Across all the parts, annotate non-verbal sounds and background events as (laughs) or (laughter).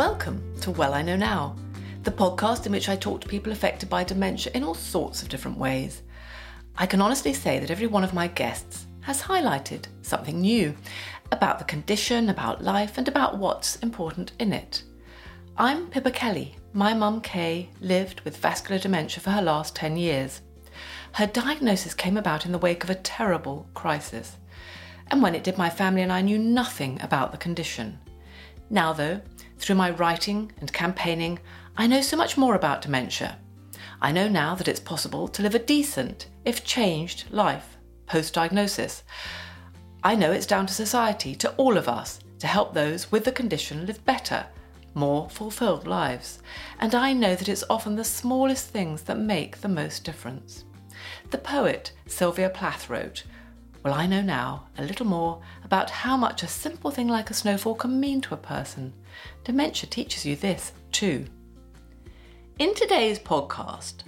Welcome to Well I Know Now, the podcast in which I talk to people affected by dementia in all sorts of different ways. I can honestly say that every one of my guests has highlighted something new about the condition, about life, and about what's important in it. I'm Pippa Kelly. My mum, Kay, lived with vascular dementia for her last 10 years. Her diagnosis came about in the wake of a terrible crisis. And when it did, my family and I knew nothing about the condition. Now, though, through my writing and campaigning, I know so much more about dementia. I know now that it's possible to live a decent, if changed, life post diagnosis. I know it's down to society, to all of us, to help those with the condition live better, more fulfilled lives. And I know that it's often the smallest things that make the most difference. The poet Sylvia Plath wrote, Well, I know now a little more about how much a simple thing like a snowfall can mean to a person. Dementia teaches you this too. In today's podcast,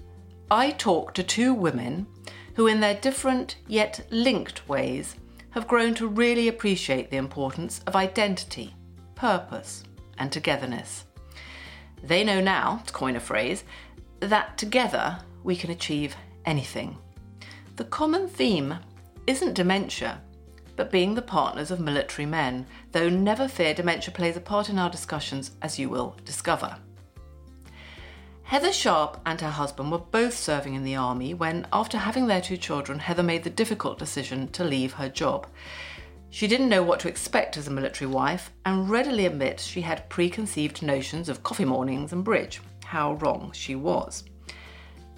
I talk to two women who, in their different yet linked ways, have grown to really appreciate the importance of identity, purpose, and togetherness. They know now, to coin a phrase, that together we can achieve anything. The common theme isn't dementia, but being the partners of military men, though never fear dementia plays a part in our discussions, as you will discover. Heather Sharp and her husband were both serving in the army when, after having their two children, Heather made the difficult decision to leave her job. She didn't know what to expect as a military wife and readily admits she had preconceived notions of coffee mornings and bridge. How wrong she was.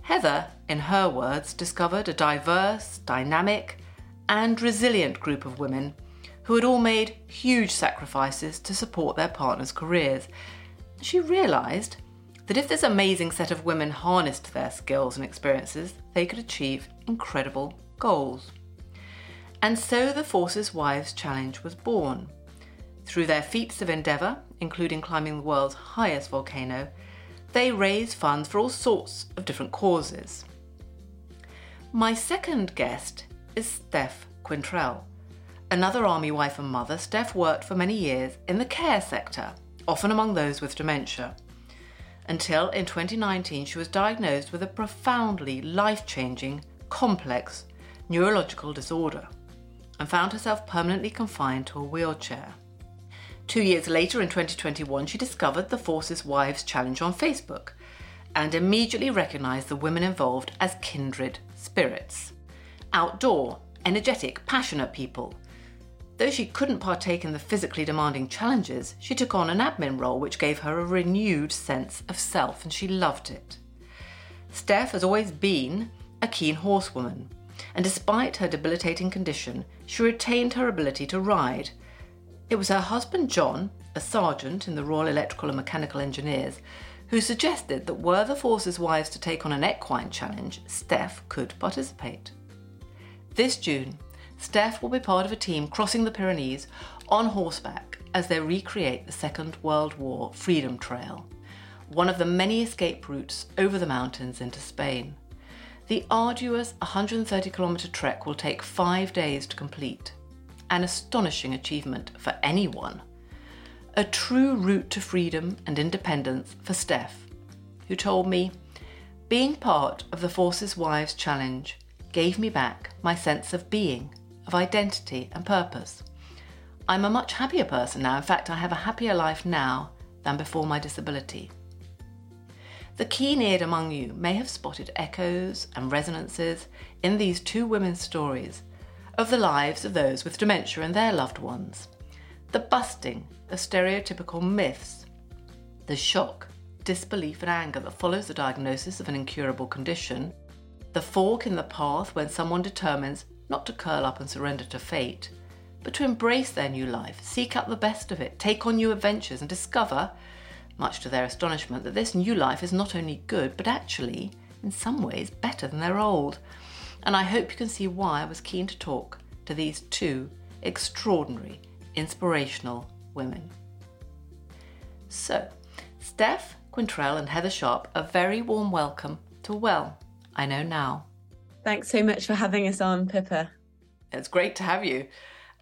Heather, in her words, discovered a diverse, dynamic, and resilient group of women who had all made huge sacrifices to support their partners' careers. She realised that if this amazing set of women harnessed their skills and experiences, they could achieve incredible goals. And so the Forces Wives Challenge was born. Through their feats of endeavour, including climbing the world's highest volcano, they raise funds for all sorts of different causes. My second guest is Steph Quintrell. Another army wife and mother, Steph worked for many years in the care sector, often among those with dementia. Until in 2019, she was diagnosed with a profoundly life changing, complex neurological disorder and found herself permanently confined to a wheelchair. Two years later, in 2021, she discovered the Forces Wives Challenge on Facebook and immediately recognised the women involved as kindred spirits outdoor, energetic, passionate people. Though she couldn't partake in the physically demanding challenges, she took on an admin role which gave her a renewed sense of self, and she loved it. Steph has always been a keen horsewoman, and despite her debilitating condition, she retained her ability to ride. It was her husband John, a sergeant in the Royal Electrical and Mechanical Engineers, who suggested that were the Forces Wives to take on an equine challenge, Steph could participate. This June, Steph will be part of a team crossing the Pyrenees on horseback as they recreate the Second World War Freedom Trail, one of the many escape routes over the mountains into Spain. The arduous 130 kilometre trek will take five days to complete, an astonishing achievement for anyone. A true route to freedom and independence for Steph, who told me, being part of the Forces Wives Challenge gave me back my sense of being, of identity and purpose. I'm a much happier person now. In fact, I have a happier life now than before my disability. The keen eared among you may have spotted echoes and resonances in these two women's stories of the lives of those with dementia and their loved ones. The busting of stereotypical myths, the shock, disbelief, and anger that follows the diagnosis of an incurable condition, the fork in the path when someone determines not to curl up and surrender to fate, but to embrace their new life, seek out the best of it, take on new adventures, and discover, much to their astonishment, that this new life is not only good, but actually, in some ways, better than their old. And I hope you can see why I was keen to talk to these two extraordinary, inspirational women. So, Steph Quintrell and Heather Sharp, a very warm welcome to Well. I know now. Thanks so much for having us on, Pippa. It's great to have you.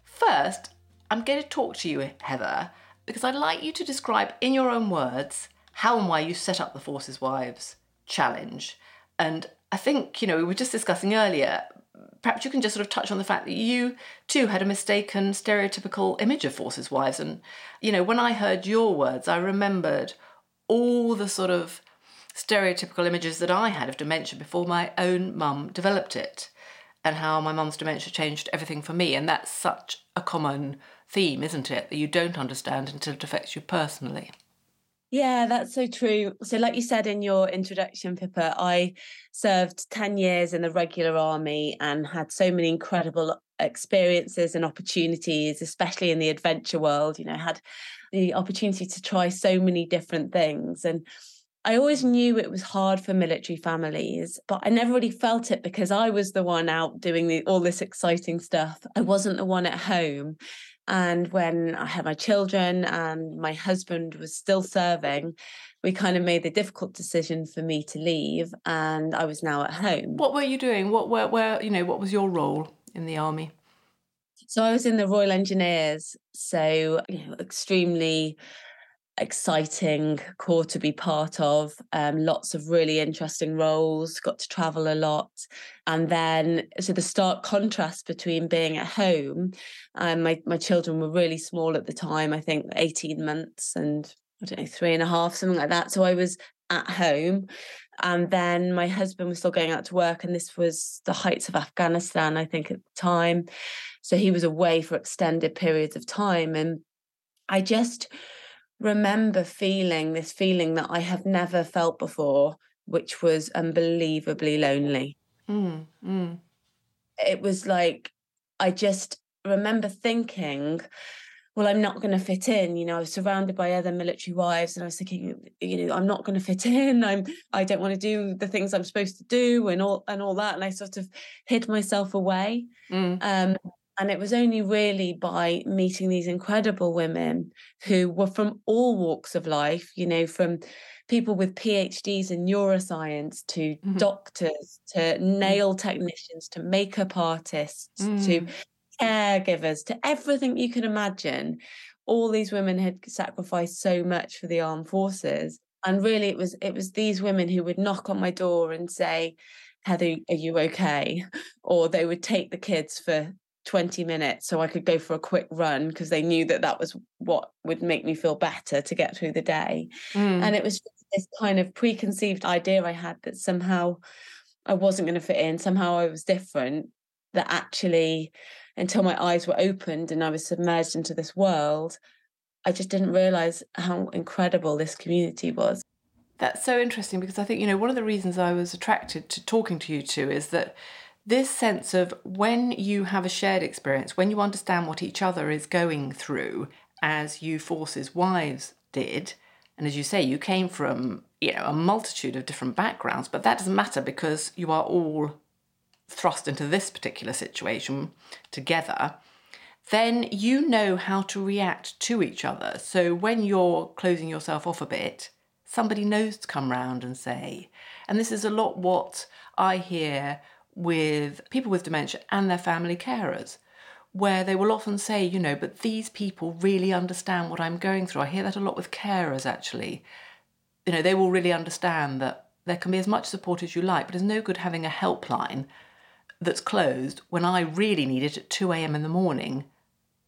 First, I'm going to talk to you, Heather, because I'd like you to describe in your own words how and why you set up the Forces Wives challenge. And I think, you know, we were just discussing earlier, perhaps you can just sort of touch on the fact that you too had a mistaken stereotypical image of Forces Wives. And, you know, when I heard your words, I remembered all the sort of stereotypical images that I had of dementia before my own mum developed it and how my mum's dementia changed everything for me. And that's such a common theme, isn't it? That you don't understand until it affects you personally. Yeah, that's so true. So, like you said in your introduction, Pippa, I served 10 years in the regular army and had so many incredible experiences and opportunities, especially in the adventure world. You know, had the opportunity to try so many different things. And I always knew it was hard for military families, but I never really felt it because I was the one out doing the, all this exciting stuff. I wasn't the one at home. And when I had my children and my husband was still serving, we kind of made the difficult decision for me to leave, and I was now at home. What were you doing? What where, where you know what was your role in the army? So I was in the Royal Engineers, so you know, extremely exciting corps to be part of um, lots of really interesting roles got to travel a lot. And then so the stark contrast between being at home um, my, my children were really small at the time i think 18 months and i don't know three and a half something like that. So i was at home. And then my husband was still going out to work and this was the heights of afghanistan i think at the time. So he was away for extended periods of time. And i just remember feeling this feeling that I have never felt before, which was unbelievably lonely. Mm, mm. It was like, I just remember thinking, well, I'm not going to fit in. You know, I was surrounded by other military wives, and I was thinking, you know, I'm not going to fit (laughs) in. I'm, I don't want to do the things I'm supposed to do, and all and all that. And I sort of hid myself away. Mm. Um, and it was only really by meeting these incredible women who were from all walks of life, you know, from people with PhDs in neuroscience to mm-hmm. doctors to mm-hmm. nail technicians to makeup artists mm. to caregivers to everything you can imagine. All these women had sacrificed so much for the armed forces. And really it was it was these women who would knock on my door and say, Heather, are you okay? (laughs) Or they would take the kids for 20 minutes so I could go for a quick run because they knew that that was what would make me feel better to get through the day. Mm. And it was this kind of preconceived idea I had that somehow I wasn't going to fit in, somehow I was different, that actually, until my eyes were opened and I was submerged into this world, I just didn't realize how incredible this community was. That's so interesting because I think, you know, one of the reasons I was attracted to talking to you two is that this sense of when you have a shared experience, when you understand what each other is going through, as you forces wives did, and as you say, you came from you know a multitude of different backgrounds, but that doesn't matter because you are all thrust into this particular situation together. Then you know how to react to each other. So when you're closing yourself off a bit, somebody knows to come round and say, and this is a lot what I hear with people with dementia and their family carers, where they will often say, you know, but these people really understand what I'm going through. I hear that a lot with carers actually. You know, they will really understand that there can be as much support as you like, but it's no good having a helpline that's closed when I really need it at 2 a.m. in the morning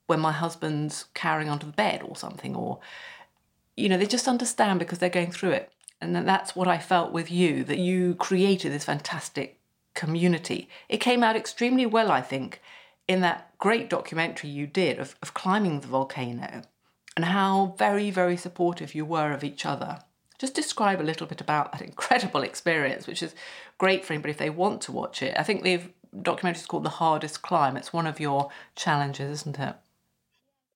when my husband's carrying onto the bed or something, or, you know, they just understand because they're going through it. And that's what I felt with you, that you created this fantastic community. It came out extremely well, I think, in that great documentary you did of, of climbing the volcano and how very, very supportive you were of each other. Just describe a little bit about that (laughs) incredible experience, which is great for anybody if they want to watch it. I think the documentary is called The Hardest Climb. It's one of your challenges, isn't it?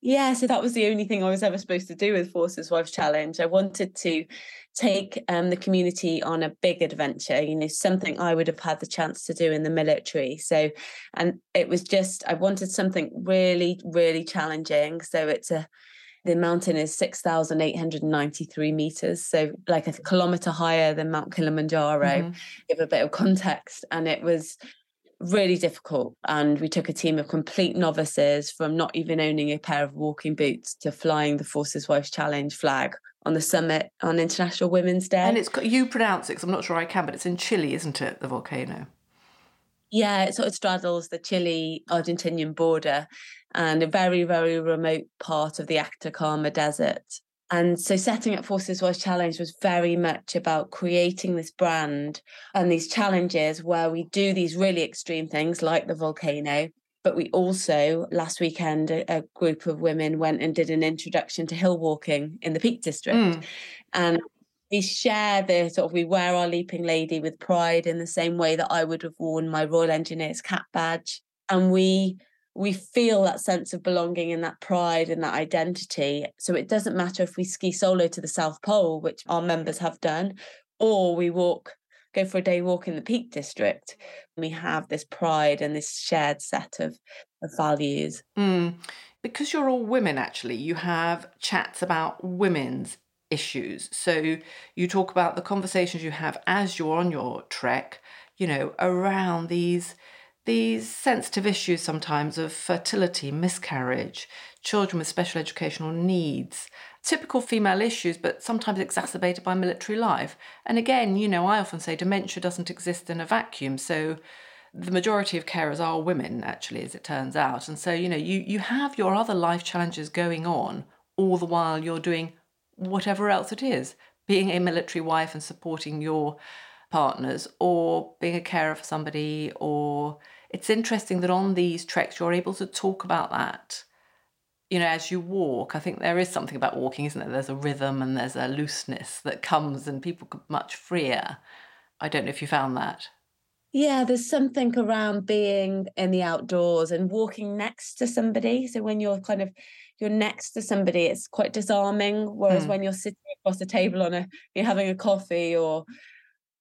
Yeah, so that was the only thing I was ever supposed to do with Forces Wives Challenge. I wanted to take um, the community on a big adventure, you know, something I would have had the chance to do in the military. So, and it was just, I wanted something really, really challenging. So it's a, the mountain is 6,893 meters, so like a kilometer higher than Mount Kilimanjaro, mm-hmm. give a bit of context. And it was really difficult. And we took a team of complete novices from not even owning a pair of walking boots to flying the Forces Wives Challenge flag on the summit on International Women's Day. And it's you pronounce it because I'm not sure I can, but it's in Chile, isn't it? The volcano. Yeah, it sort of straddles the Chile Argentinian border and a very, very remote part of the Atacama Desert. And so setting up Forces Wives Challenge was very much about creating this brand and these challenges where we do these really extreme things like the volcano. But we also, last weekend, a, a group of women went and did an introduction to hill walking in the Peak District. Mm. And we share the sort of we wear our leaping lady with pride in the same way that I would have worn my Royal Engineers cap badge. And we we feel that sense of belonging and that pride and that identity. So it doesn't matter if we ski solo to the South Pole, which our members have done, or we walk, go for a day walk in the Peak District. We have this pride and this shared set of, of values. Mm. Because you're all women, actually, you have chats about women's issues. So you talk about the conversations you have as you're on your trek, you know, around these these sensitive issues sometimes of fertility, miscarriage, children with special educational needs, typical female issues, but sometimes exacerbated by military life. And again, you know, I often say dementia doesn't exist in a vacuum. So the majority of carers are women, actually, as it turns out. And so, you know, you, you have your other life challenges going on all the while you're doing whatever else it is, being a military wife and supporting your partners, or being a carer for somebody, or it's interesting that on these treks you're able to talk about that you know as you walk. I think there is something about walking isn't there? There's a rhythm and there's a looseness that comes and people much freer. I don't know if you found that. Yeah there's something around being in the outdoors and walking next to somebody. So when you're kind of you're next to somebody it's quite disarming whereas mm. when you're sitting across the table on a you're having a coffee or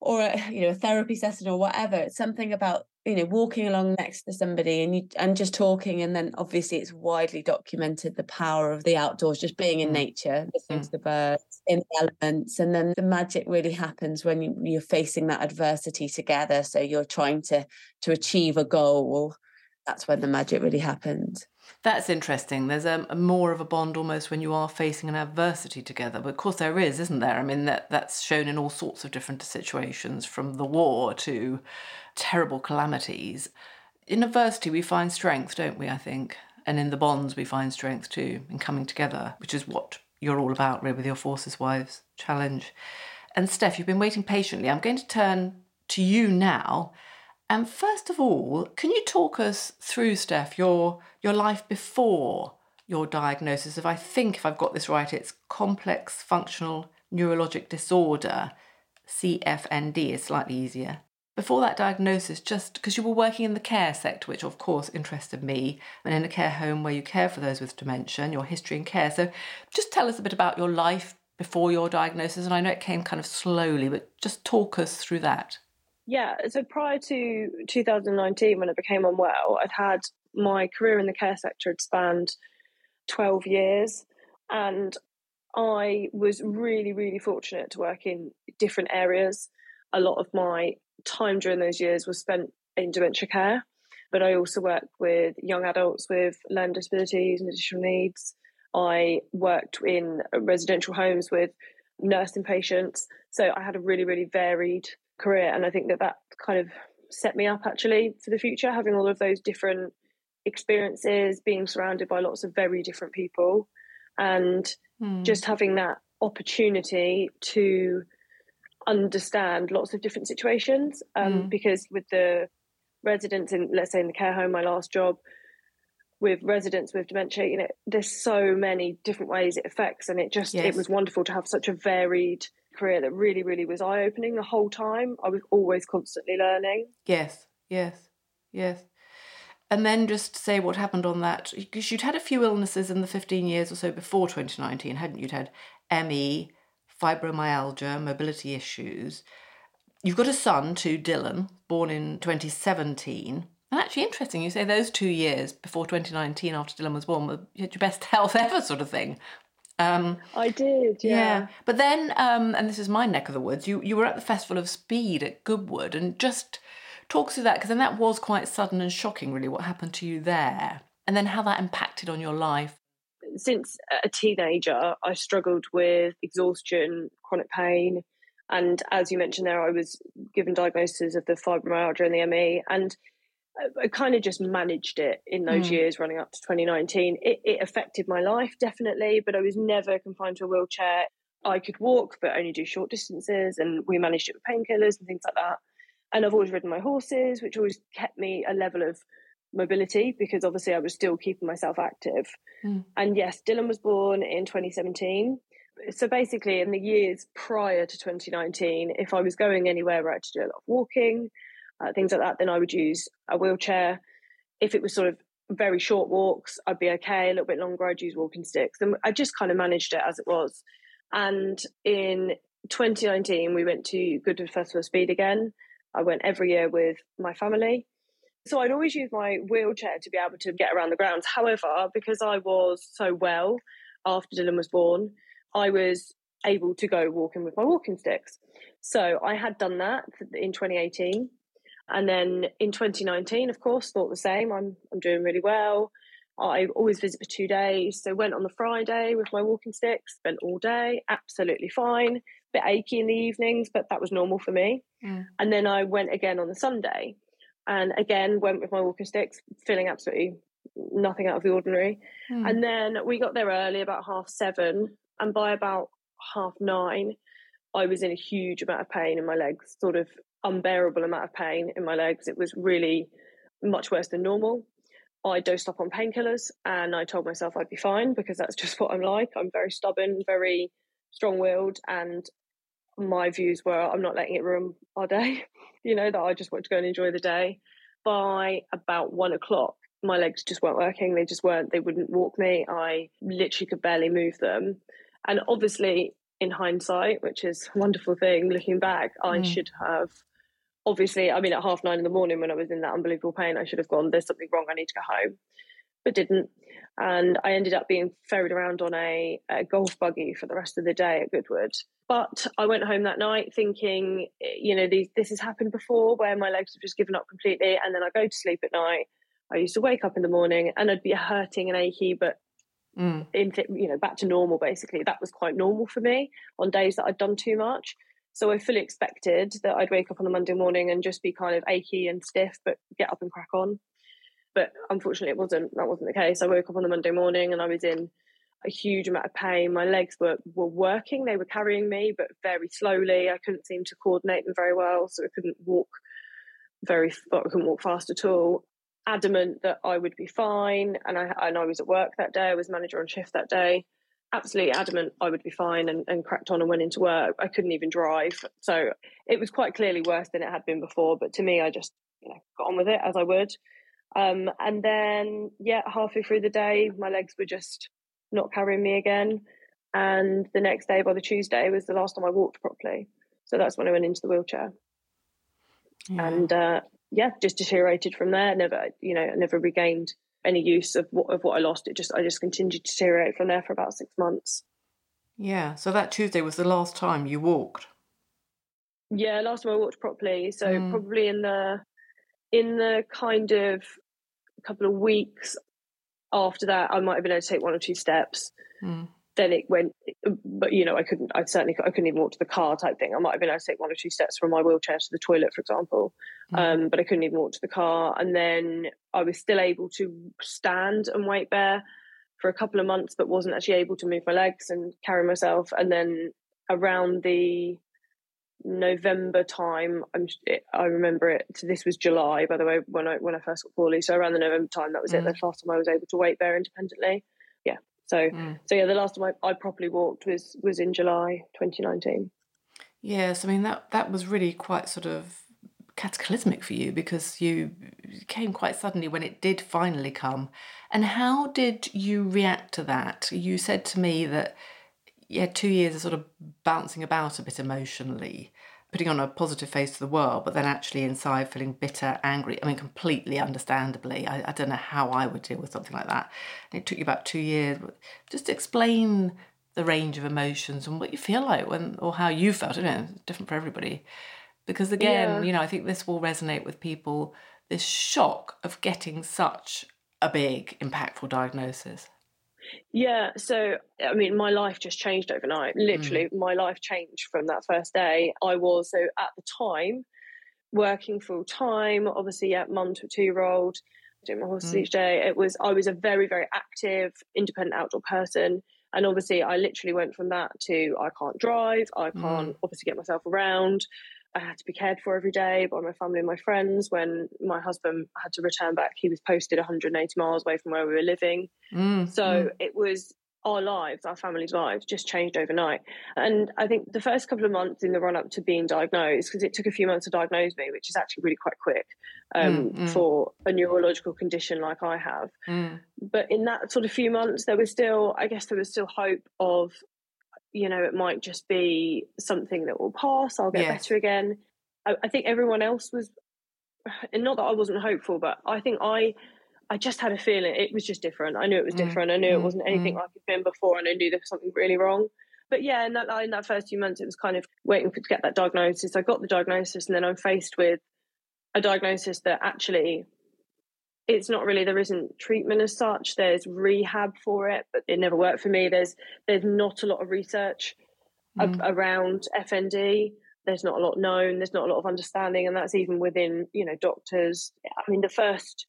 or a, you know a therapy session or whatever it's something about you know walking along next to somebody and you and just talking and then obviously it's widely documented the power of the outdoors just being in mm. nature listening mm. to the birds in the elements and then the magic really happens when you, you're facing that adversity together so you're trying to to achieve a goal that's when the magic really happens that's interesting. There's a, a, more of a bond almost when you are facing an adversity together. But of course, there is, isn't there? I mean, that that's shown in all sorts of different situations, from the war to terrible calamities. In adversity, we find strength, don't we? I think, and in the bonds, we find strength too, in coming together, which is what you're all about, really, with your Forces Wives challenge. And Steph, you've been waiting patiently. I'm going to turn to you now and first of all, can you talk us through, Steph, your your life before your diagnosis of I think if I've got this right, it's complex functional neurologic disorder, CFND is slightly easier. Before that diagnosis, just because you were working in the care sector, which of course interested me, and in a care home where you care for those with dementia and your history in care. So just tell us a bit about your life before your diagnosis. And I know it came kind of slowly, but just talk us through that. Yeah, so prior to 2019, when I became unwell, I'd had my career in the care sector had spanned 12 years, and I was really, really fortunate to work in different areas. A lot of my time during those years was spent in dementia care, but I also worked with young adults with learning disabilities and additional needs. I worked in residential homes with nursing patients. So I had a really, really varied career. And I think that that kind of set me up actually for the future, having all of those different experiences, being surrounded by lots of very different people, and mm. just having that opportunity to understand lots of different situations. Um, mm. Because with the residents in, let's say, in the care home, my last job, with residents with dementia, you know, there's so many different ways it affects, and it just yes. it was wonderful to have such a varied career that really, really was eye opening the whole time. I was always constantly learning. Yes, yes, yes. And then just say what happened on that, because you'd had a few illnesses in the 15 years or so before 2019, hadn't you? You'd had ME, fibromyalgia, mobility issues. You've got a son too, Dylan, born in 2017. And actually, interesting, you say those two years before 2019, after Dylan was born, had your best (laughs) health ever, sort of thing. Um, I did, yeah. yeah. But then, um, and this is my neck of the woods, you, you were at the Festival of Speed at Goodwood and just Talk through that because then that was quite sudden and shocking, really, what happened to you there, and then how that impacted on your life. Since a teenager, I struggled with exhaustion, chronic pain, and as you mentioned there, I was given diagnosis of the fibromyalgia and the ME, and I kind of just managed it in those mm. years running up to 2019. It, it, affected my life definitely, but I was never confined to a wheelchair. I could walk, but only do short distances, and we managed it with painkillers and things like that. And I've always ridden my horses, which always kept me a level of mobility because obviously I was still keeping myself active. Mm. And yes, Dylan was born in 2017. So basically, in the years prior to 2019, if I was going anywhere where I had to do a lot of walking, uh, things like that, then I would use a wheelchair. If it was sort of very short walks, I'd be okay. A little bit longer, I'd use walking sticks. And I just kind of managed it as it was. And in 2019, we went to Goodwood Festival of Speed again. I went every year with my family. So I'd always use my wheelchair to be able to get around the grounds. However, because I was so well after Dylan was born, I was able to go walking with my walking sticks. So I had done that in 2018. And then in 2019, of course, thought the same. I'm I'm doing really well. I always visit for two days. So went on the Friday with my walking sticks, spent all day, absolutely fine. Bit achy in the evenings, but that was normal for me. Yeah. And then I went again on the Sunday, and again went with my walking sticks, feeling absolutely nothing out of the ordinary. Mm. And then we got there early, about half seven, and by about half nine, I was in a huge amount of pain in my legs, sort of unbearable amount of pain in my legs. It was really much worse than normal. I dosed up on painkillers and I told myself I'd be fine because that's just what I'm like. I'm very stubborn, very strong willed, and my views were I'm not letting it ruin our day, (laughs) you know, that I just want to go and enjoy the day. By about one o'clock, my legs just weren't working. They just weren't, they wouldn't walk me. I literally could barely move them. And obviously, in hindsight, which is a wonderful thing looking back, mm. I should have obviously, I mean, at half nine in the morning when I was in that unbelievable pain, I should have gone, there's something wrong, I need to go home, but didn't. And I ended up being ferried around on a, a golf buggy for the rest of the day at Goodwood. But I went home that night thinking, you know, these, this has happened before where my legs have just given up completely. And then I go to sleep at night. I used to wake up in the morning and I'd be hurting and achy, but mm. in, you know, back to normal basically. That was quite normal for me on days that I'd done too much. So I fully expected that I'd wake up on a Monday morning and just be kind of achy and stiff, but get up and crack on. But unfortunately, it wasn't. That wasn't the case. I woke up on a Monday morning and I was in a huge amount of pain. My legs were were working; they were carrying me, but very slowly. I couldn't seem to coordinate them very well, so I couldn't walk very. I couldn't walk fast at all. Adamant that I would be fine, and I and I was at work that day. I was manager on shift that day absolutely adamant I would be fine and, and cracked on and went into work. I couldn't even drive. So it was quite clearly worse than it had been before. But to me, I just you know, got on with it as I would. Um, and then, yeah, halfway through the day, my legs were just not carrying me again. And the next day, by the Tuesday, was the last time I walked properly. So that's when I went into the wheelchair. Yeah. And uh, yeah, just deteriorated from there. Never, you know, never regained any use of what of what I lost. It just I just continued to deteriorate from there for about six months. Yeah. So that Tuesday was the last time you walked. Yeah, last time I walked properly. So mm. probably in the in the kind of couple of weeks after that, I might have been able to take one or two steps. Mm then it went but you know i couldn't i certainly i couldn't even walk to the car type thing i might have been able to take one or two steps from my wheelchair to the toilet for example mm. um, but i couldn't even walk to the car and then i was still able to stand and weight bear for a couple of months but wasn't actually able to move my legs and carry myself and then around the November time, I'm, I remember it. This was July, by the way, when I when I first got poorly. So around the November time, that was mm. it. The last time I was able to weight bear independently. So mm. so yeah, the last time I, I properly walked was was in July 2019. Yes, I mean that that was really quite sort of cataclysmic for you because you came quite suddenly when it did finally come. And how did you react to that? You said to me that yeah, two years of sort of bouncing about a bit emotionally putting on a positive face to the world, but then actually inside feeling bitter, angry. I mean, completely understandably. I, I don't know how I would deal with something like that. And it took you about two years. Just explain the range of emotions and what you feel like when, or how you felt. I don't know, it's different for everybody. Because again, Yeah. you know, I think this will resonate with people this shock of getting such a big, impactful diagnosis. Yeah, so I mean, my life just changed overnight. Literally, my life changed from that first day. I was so at the time working full time. Obviously, yeah, mum to a two year old, doing my horses Mm. each day. It was I was a very very active, independent outdoor person, and obviously, I literally went from that to I can't drive. I can't obviously get myself around. I had to be cared for every day by my family and my friends. When my husband had to return back, he was posted 180 miles away from where we were living. Mm, So mm, it was our lives, our family's lives, just changed overnight. And I think the first couple of months in the run up to being diagnosed, because it took a few months to diagnose me, which is actually really quite quick um, Mm, mm. for a neurological condition like I have. mm, But in that sort of few months, there was still, I guess, there was still hope of, you know, it might just be something that will pass. I'll get better again. I, I think everyone else was, and not that I wasn't hopeful, but I think I, I just had a feeling it was just different. I knew it was Mm, different. I knew mm, it wasn't anything like it'd been before, and I knew there was something really wrong. But yeah, in that in that first few months, it was kind of waiting for to get that diagnosis. I got the diagnosis, and then I'm faced with a diagnosis that actually it's not really there isn't treatment as such. There's rehab for it but it never worked for me. There's there's not a lot of research mm. around fnd there's not a lot known. There's not a lot of understanding and that's even within you know doctors. I mean the first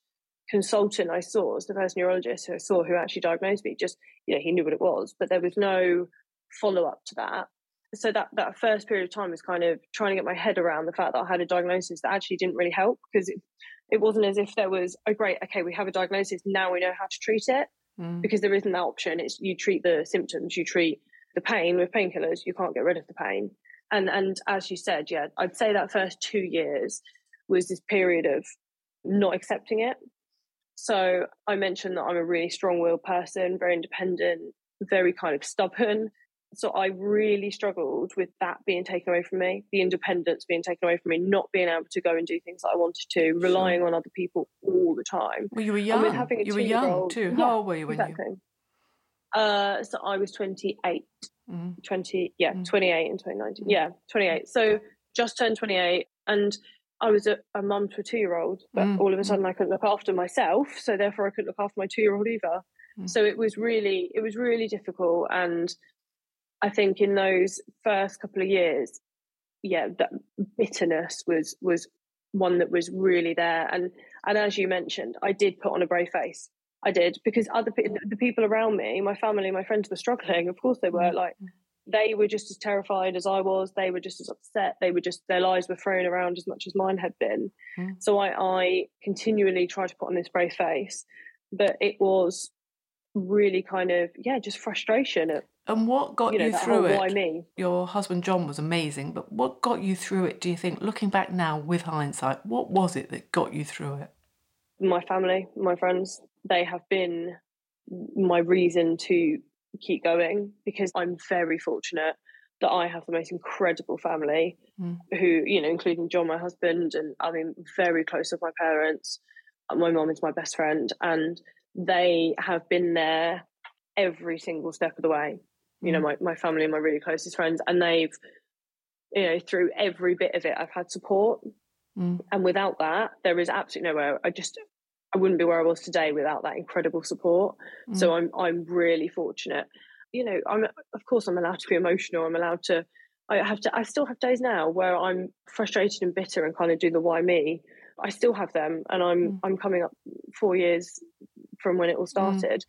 consultant i saw was the first neurologist who i saw who actually diagnosed me just you know he knew what it was but there was no follow-up to that so that that first period of time was kind of trying to get my head around the fact that i had a diagnosis that actually didn't really help because it, it wasn't as if there was oh great okay we have a diagnosis now we know how to treat it. Mm. because there isn't that option. It's you treat the symptoms you treat the pain with painkillers you can't get rid of the pain. And and as you said yeah i'd say that first two years was this period of not accepting it. So i mentioned that i'm a really strong-willed person very independent very kind of stubborn so i really struggled with that being taken away from me the independence being taken away from me not being able to go and do things that i wanted to relying on other people all the time Well, you were young. with having a You were young too. Yeah, How old were you when exactly uh so i was 28? Mm. 20 yeah Mm. 28 in 2019 Mm. yeah 28 so just turned 28 and i was a, a mum to a two-year-old but Mm, all of a mm. sudden i couldn't look after myself so therefore i couldn't look after my two-year-old either Mm. so it was really it was really difficult and i think in those first couple of years yeah that bitterness was was one that was really there. And and as you mentioned i did put on a brave face. I did because other pe- the people around me my family my friends were struggling. Of course they were. Mm. like they were just as terrified as i was. They were just as upset. They were just their lives were thrown around as much as mine had been. Mm. so i i continually tried to put on this brave face. But it was really kind of yeah just frustration at And what got you you, know that through whole it? why me Your husband John was amazing, but what got you through it? Do you think, looking back now with hindsight, what was it that got you through it? my family, my friends, they have been my reason to keep going because I'm very fortunate that I have the most incredible family Mm. who, you know, including John, my husband, and I mean, very close with my parents. My mom is my best friend, and they have been there every single step of the way. You know, Mm. my, my family and my really closest friends, and they've, you know, through every bit of it, I've had support Mm. and without that there is absolutely nowhere i just i wouldn't be where i was today without that incredible support so Mm. i'm i'm really fortunate you know i'm of course i'm allowed to be emotional i'm allowed to i have to i still have days now where i'm frustrated and bitter and kind of do the why me i still have them and i'm Mm. i'm coming up 4 years from when it all started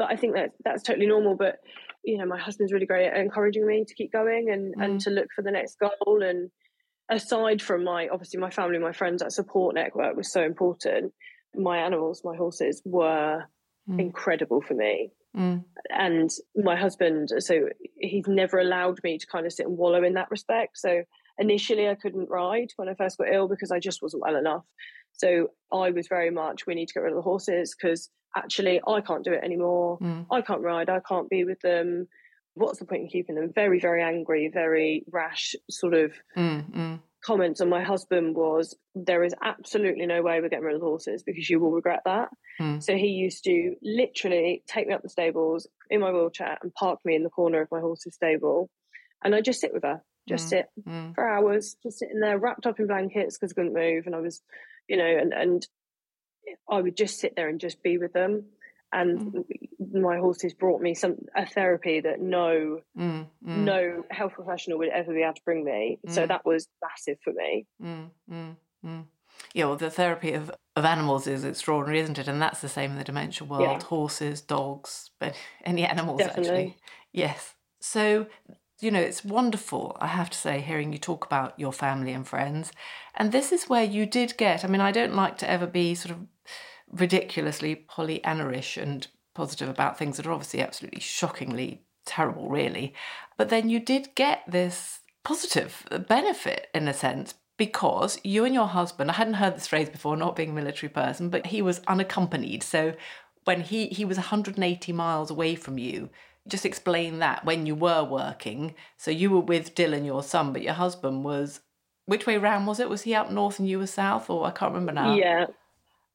but i think that that's totally normal but you know my husband's really great at encouraging me to keep going and and Mm. to look for the next goal and aside from my obviously my family my friends that support network was so important my animals my horses were Mm. incredible for me Mm. and my husband so he's never allowed me to kind of sit and wallow in that respect so initially i couldn't ride when i first got ill because i just wasn't well enough so i was very much we need to get rid of the horses because actually i can't do it anymore Mm. I can't ride, I can't be with them. What's the point in keeping them? Very, very angry, very rash sort of Mm. Mm. comments on my husband was there is absolutely no way we're getting rid of the horses because you will regret that. Mm. So he used to literally take me up the stables in my wheelchair and park me in the corner of my horse's stable and I just sit with her, just Mm. sit Mm. for hours, just sitting there wrapped up in blankets because I couldn't move, and I was, you know, and and I would just sit there and just be with them. And my horses brought me some a therapy that no Mm. Mm. no health professional would ever be able to bring me. So Mm. that was massive for me. Mm, mm, mm. Yeah, well, the therapy of, of animals is extraordinary, isn't it? And that's the same in the dementia world. Yeah. Horses, dogs, but any animals actually. Yes. So, you know, it's wonderful, I have to say, hearing you talk about your family and friends. And this is where you did get, I mean, I don't like to ever be sort of ridiculously Pollyanna-ish and positive about things that are obviously absolutely shockingly terrible, really. But then you did get this positive benefit in a sense because you and your husband, I hadn't heard this phrase before, not being a military person, but he was unaccompanied. So when he, he was 180 miles away from you, just explain that when you were working. So you were with Dylan, your son, but your husband was, which way round was it? Was he up north and you were south? Or I can't remember now. Yeah.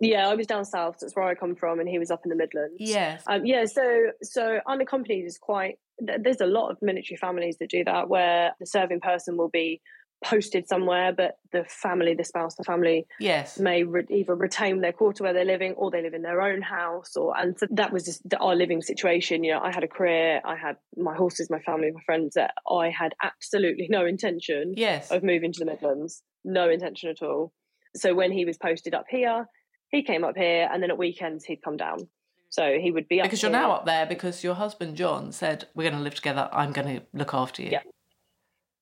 Yeah, I was down south. That's where I come from, and he was up in the Midlands. Yes. Um, yeah, so so unaccompanied is quite. There's a lot of military families that do that, where the serving person will be posted somewhere, but the family, the spouse, the family Yes. may re- either retain their quarter where they're living, or they live in their own house, or and so that was just the, our living situation. You know, I had a career, I had my horses, my family, my friends. That I had absolutely no intention Yes. of moving to the Midlands, no intention at all. So when he was posted up here, he came up here, and then at weekends he'd come down. So he would be up Because you're here. now up there because your husband John said, We're going to live together. I'm going to look after you. Yeah.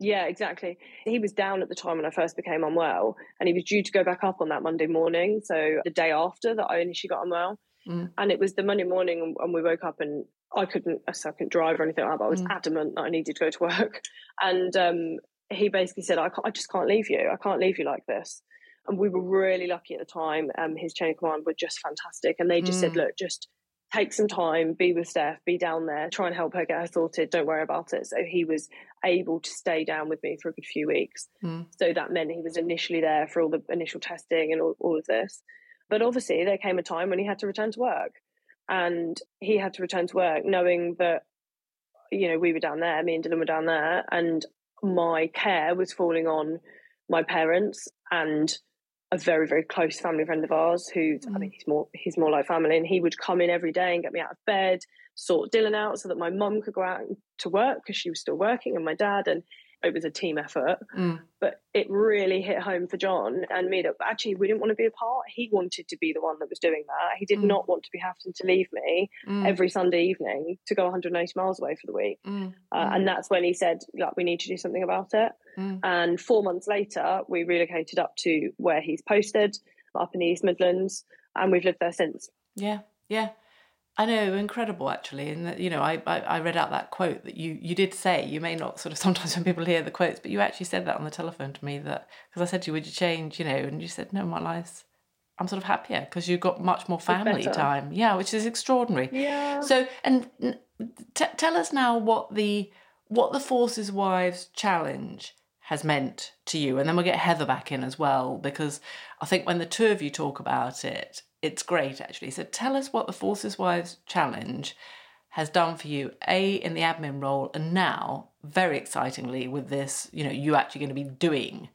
Yeah, exactly. He was down at the time when I first became unwell, and he was due to go back up on that Monday morning. So the day after that I initially got unwell, Mm. and it was the Monday morning, and- we woke up, and I couldn't, so I couldn't drive or anything like that. But I was Mm. adamant that I needed to go to work, (laughs) and um, he basically said, I, can't, "I just can't leave you. I can't leave you like this." And we were really lucky at the time. Um, his chain of command were just fantastic, and they just said, Mm. "Look, just." Take some time, be with Steph, be down there, try and help her get her sorted. Don't worry about it. So he was able to stay down with me for a good few weeks. Mm. So that meant he was initially there for all the initial testing and all, all of this. But obviously, there came a time when he had to return to work. And he had to return to work knowing that, you know, we were down there, me and Dylan were down there, and my care was falling on my parents and a very, very close family friend of ours who's, I Mm. mean, he's more, he's more like family. And he would come in every day and get me out of bed, sort Dylan out so that my mum could go out to work because she was still working and my dad. And it was a team effort Mm. but it really hit home for John and me that actually we didn't want to be a part. He wanted to be the one that was doing that. He did Mm. not want to be having to leave me Mm. every Sunday evening to go 180 miles away for the week. Mm. Uh, and that's when he said, like, we need to do something about it. Mm. And four months later, we relocated up to where he's posted, up in the East Midlands, and we've lived there since. Yeah, yeah. I know, incredible actually. And that, you know, I, I I read out that quote that you you did say. You may not sort of (laughs) sometimes when people hear the quotes, but you actually said that on the telephone to me that because I said to you, would you change? You know, and you said no, my life's. I'm sort of happier because you've got much more family time. Yeah, which is extraordinary. Yeah. So, and t- tell us now what the what the Forces Wives Challenge has meant to you, and then we'll get Heather back in as well because I think when the two of you talk about it, it's great actually. So, tell us what the Forces Wives Challenge has done for you, a in the admin role, and now very excitingly with this, you know, you're actually going to be doing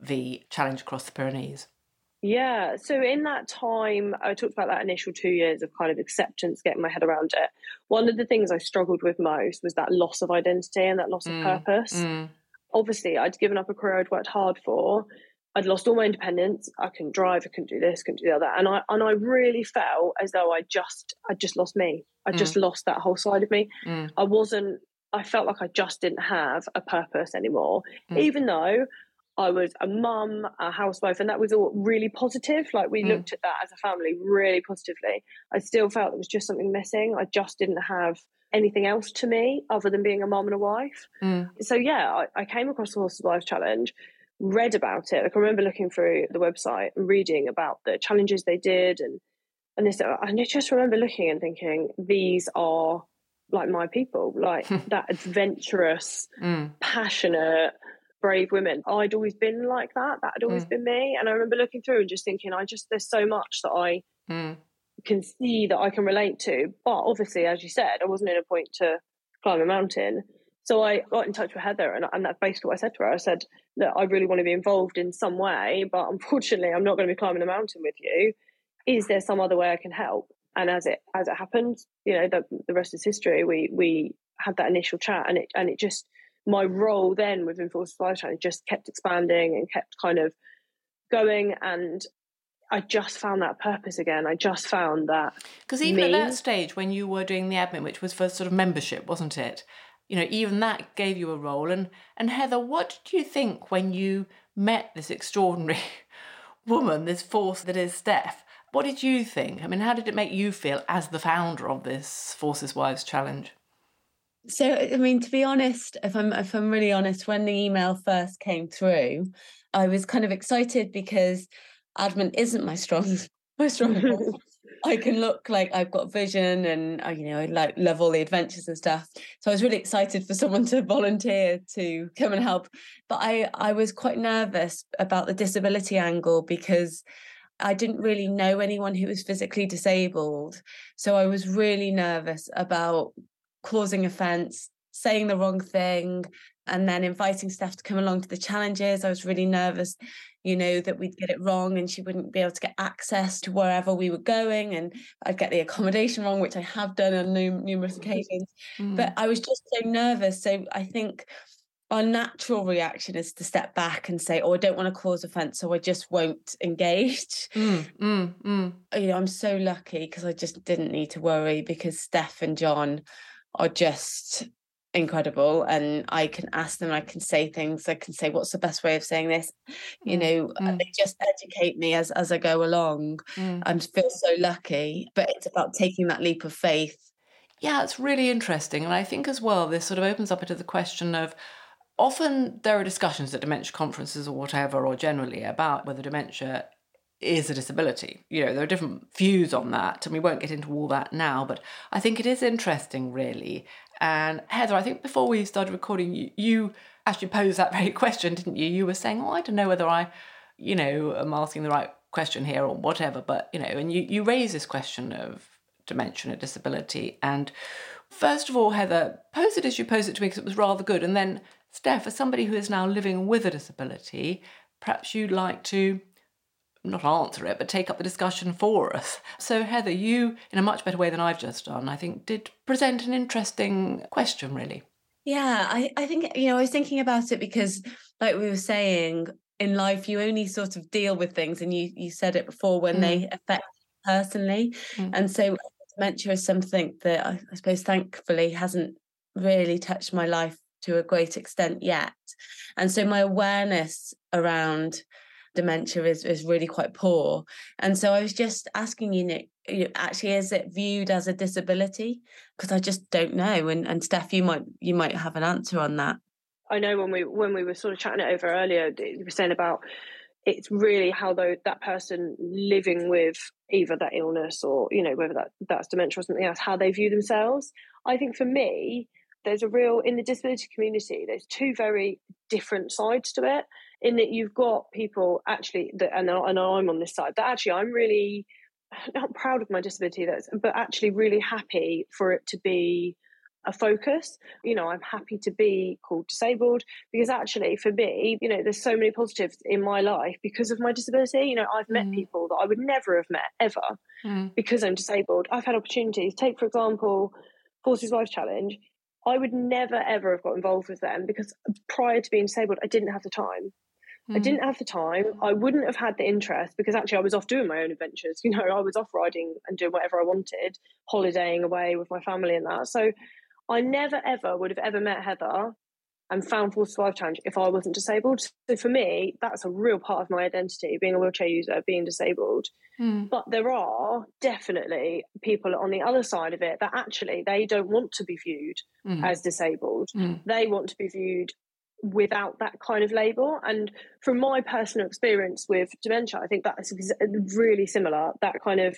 the challenge across the Pyrenees. Yeah. So in that time, I talked about that initial two years of kind of acceptance, getting my head around it. One of the things I struggled with most was that loss of identity and that loss of Mm, purpose. Mm, Obviously, I'd given up a career I'd worked hard for. I'd lost all my independence. I couldn't drive. I couldn't do this. Couldn't do the other. And I and I really felt as though I just I just lost me. I just lost that whole side of me. mm, I wasn't. I felt like I just didn't have a purpose anymore, Mm. even though I was a mum, a housewife, and that was all really positive. Like we Mm. looked at that as a family really positively. I still felt there was just something missing. I just didn't have anything else to me other than being a mum and a wife. mm, So yeah, I, I came across the Forces Wives Challenge, read about it. Like I remember looking through the website and reading about the challenges they did, and and this. And I just remember looking and thinking, these are like my people, like (laughs) that adventurous, mm, passionate, brave women. I'd always been like that. That had always Mm. been me. And I remember looking through and just thinking, I just there's so much that I mm, can see that I can relate to. But obviously, as you said, I wasn't in a point to climb a mountain. So I got in touch with Heather, and, and that's basically what I said to her. I said, Look, I really want to be involved in some way, but unfortunately, I'm not going to be climbing a mountain with you. Is there some other way I can help? And as it as it happened, you know, the, the rest is history. We we had that initial chat, and it and it just my role then within Forces Wives Challenge just kept expanding and kept kind of going and I just found that purpose again. I just found that because even me, at that stage when you were doing the admin, which was for sort of membership, wasn't it? You know, even that gave you a role. And and Heather, what did you think when you met this extraordinary (laughs) woman, this force that is Steph? What did you think? I mean, how did it make you feel as the founder of this Forces Wives Challenge? So, I mean, to be honest, if I'm if I'm really honest, when the email first came through, I was kind of excited because admin isn't my strong (laughs) my strong (laughs) I can look like I've got vision and uh, you know I like love all the adventures and stuff. So I was really excited for someone to (laughs) volunteer to come and help. But I I was quite nervous about the disability angle because I didn't really know anyone who was physically disabled. So I was really nervous about causing offense, saying the wrong thing, and then inviting Steph to come along to the challenges. I was really nervous, you know, that we'd get it wrong and she wouldn't be able to get access to wherever we were going and I'd get the (laughs) accommodation wrong, which I have done on numerous occasions. Mm. But I was just so nervous. So I think our natural reaction is to step back and say, "Oh, I don't want to cause offence, so I just won't engage." Mm, mm, mm. You know, I'm so lucky because I just didn't need to worry because Steph and John are just incredible and i can ask them i can say things i can say what's the best way of saying this you mm, know uh, mm. they just educate me as as i go along mm. i feel so lucky but it's about taking that leap of faith yeah it's really interesting and i think as well this sort of opens up into the question of often there are discussions at dementia conferences or whatever or generally about whether dementia is a disability. You know, there are different views on that, and we won't get into all that now, but I think it is interesting, really, and Heather, I think before we started recording, you, you actually posed that very (laughs) question, didn't you? You were saying, "Oh, I don't know whether I, you know, am asking the right question here or whatever." But you know, and you you raise this question of dementia and disability. And first of all, Heather, pose it as you pose it to me because it was rather good. And then, Steph, as somebody who is now living with a disability, perhaps you'd like to not answer it, but take up the discussion for us. So, Heather, you, in a much better way than I've just done, I think, did present an interesting question, really. Yeah, I, I think, you know, I was thinking about it because, like we were saying, in life, you only sort of deal with things, and you, you said it before, when mm. they affect you personally. Mm. And so, dementia is something that I, I suppose, thankfully, hasn't really touched my life to a great extent yet. And so, my awareness around dementia is, is really quite poor. And so I was just asking you, Nick, actually, is it viewed as a disability? Because I just don't know. And and Steph, you might you might have an answer on that. I know when we when we were sort of chatting it over earlier, you were saying about it's really how though that person living with either that illness or you know whether that that's dementia or something else, how they view themselves. I think for me, there's a real in the disability community. There's two very different sides to it in that you've got people actually that and, and I'm on this side that actually I'm really (laughs) not proud of my disability that's but actually really happy for it to be a focus. You know i'm happy to be called disabled because actually for me you know there's so many positives in my life because of my disability. You know i've met mm. people that i would never have met ever mm. because i'm disabled. I've had opportunities. Take for example forces wives challenge. I would never ever have got involved with them because prior to being disabled i didn't have the time Mm. I didn't have the time. I wouldn't have had the interest because actually I was off doing my own adventures. (laughs) You know, I was off riding and doing whatever I wanted, holidaying away with my family and that. So I never ever would have ever met Heather and found Force Wives Challenge if I wasn't disabled. So for me, that's a real part of my identity, being a wheelchair user, being disabled. Mm. But there are definitely people on the other side of it that actually they don't want to be viewed mm. as disabled. Mm. They want to be viewed without that kind of label. And from my personal experience with dementia, I think that's really similar. That kind of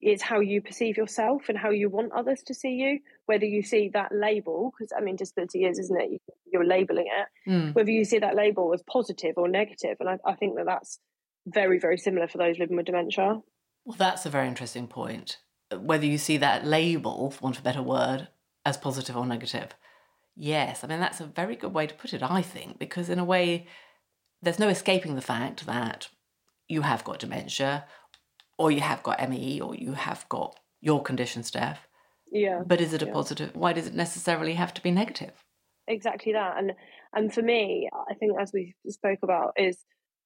is how you perceive yourself and how you want others to see you. Whether you see that label, because I mean, disability is, isn't it? You're labeling it. Mm. Whether you see that label as positive or negative, and I, I think that that's very, very similar for those living with dementia. Well, that's a very interesting point. Whether you see that label, for want of a better word, as positive or negative yes. I mean, that's a very good way to put it, I think, because in a way, there's no escaping the fact that you have got dementia or you have got ME or you have got your condition, Steph. Yeah. But is it a yeah. positive? Why does it necessarily have to be negative? Exactly that. And and for me, I think as we spoke about is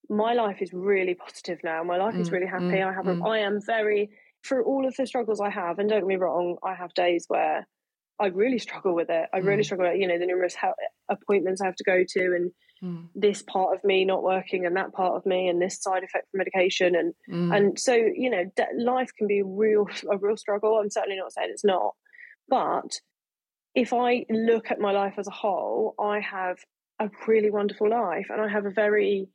my life is really positive now. My life mm, is really happy. Mm, I have mm. I am very for all of the struggles I have, and don't get me wrong, I have days where I really struggle with it. I really mm. struggle with, you know, the numerous appointments I have to go to and mm. this part of me not working and that part of me and this side effect from medication. And, mm. and so, you know, life can be real, (laughs) a real struggle. I'm certainly not saying it's not, but if I look at my life as a whole, I have a really wonderful life and I have a very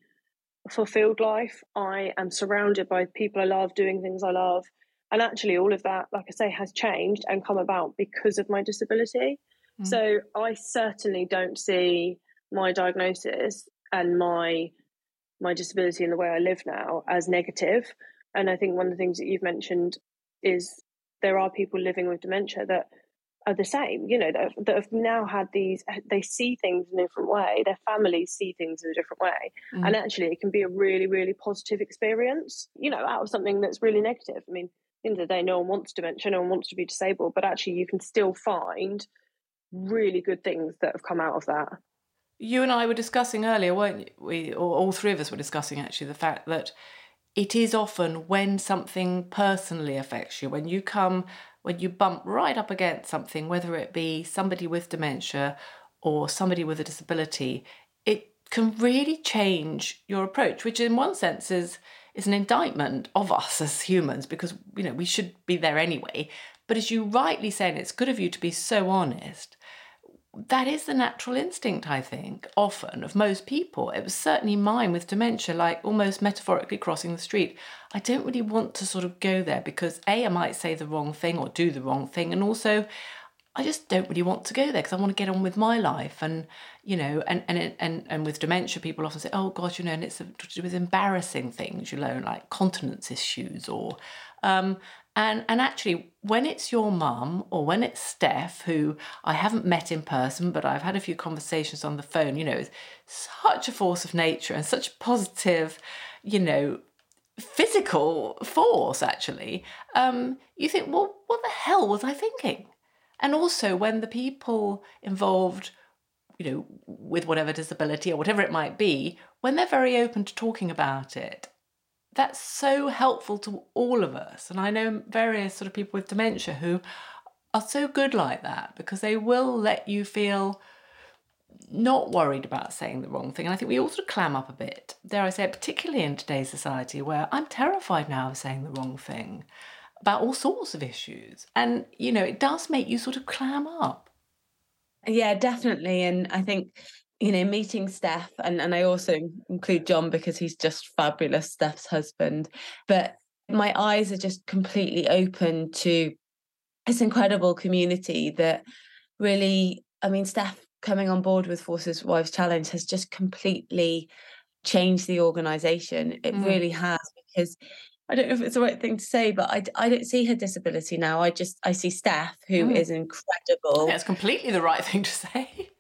fulfilled life. I am surrounded by people I love, doing things I love. And actually, all of that, like I say, has changed and come about because of my disability. Mm. So I certainly don't see my diagnosis and my my disability and the way I live now as negative. And I think one of the things that you've mentioned is there are people living with dementia that are the same, you know, that have, that have now had these, they see things in a different way, their families see things in a different way. Mm. And actually, it can be a really, really positive experience, you know, out of something that's really negative. I mean, of the day, no one wants dementia, no one wants to be disabled, but actually, you can still find really good things that have come out of that. You and I were discussing earlier, weren't we? Or all three of us were discussing actually the fact that it is often when something personally affects you, when you come, when you bump right up against something, whether it be somebody with dementia or somebody with a disability, it can really change your approach, which in one sense is is an indictment of us as humans because you know we should be there anyway. But as you rightly say, and it's good of you to be so honest, that is the natural instinct, I think, often of most people. It was certainly mine with dementia, like almost metaphorically crossing the street. I don't really want to sort of go there because A, I might say the wrong thing or do the wrong thing. And also, I just don't really want to go there because I want to get on with my life. And, you know, and, and, and, and with dementia, people often say, oh, God, you know, and it's to do with embarrassing things, you know, like continence issues or, um, and and actually, when it's your mum or when it's Steph, who I haven't met in person, but I've had a few conversations on the phone, you know, is such a force of nature and such a positive, you know, physical force. Actually, um, you think, well, what the hell was I thinking? And also, when the people involved you know, with whatever disability or whatever it might be, when they're very open to talking about it that's so helpful to all of us. And I know various sort of people with dementia who are so good like that because they will let you feel not worried about saying the wrong thing. And I think we all sort of clam up a bit, dare I say it, particularly in today's society where I'm terrified now of saying the wrong thing about all sorts of issues. And, you know, it does make you sort of clam up. Yeah, definitely. And I think you know, meeting Steph, and, and I also include John because he's just fabulous, Steph's husband. But my eyes are just completely open to this incredible community that really, I mean, Steph coming on board with Forces Wives Challenge has just completely changed the organization. It mm. really has because I don't know if it's the right thing to say, but I, I don't see her disability now. I just I see Steph, who mm. is incredible. It's completely the right thing to say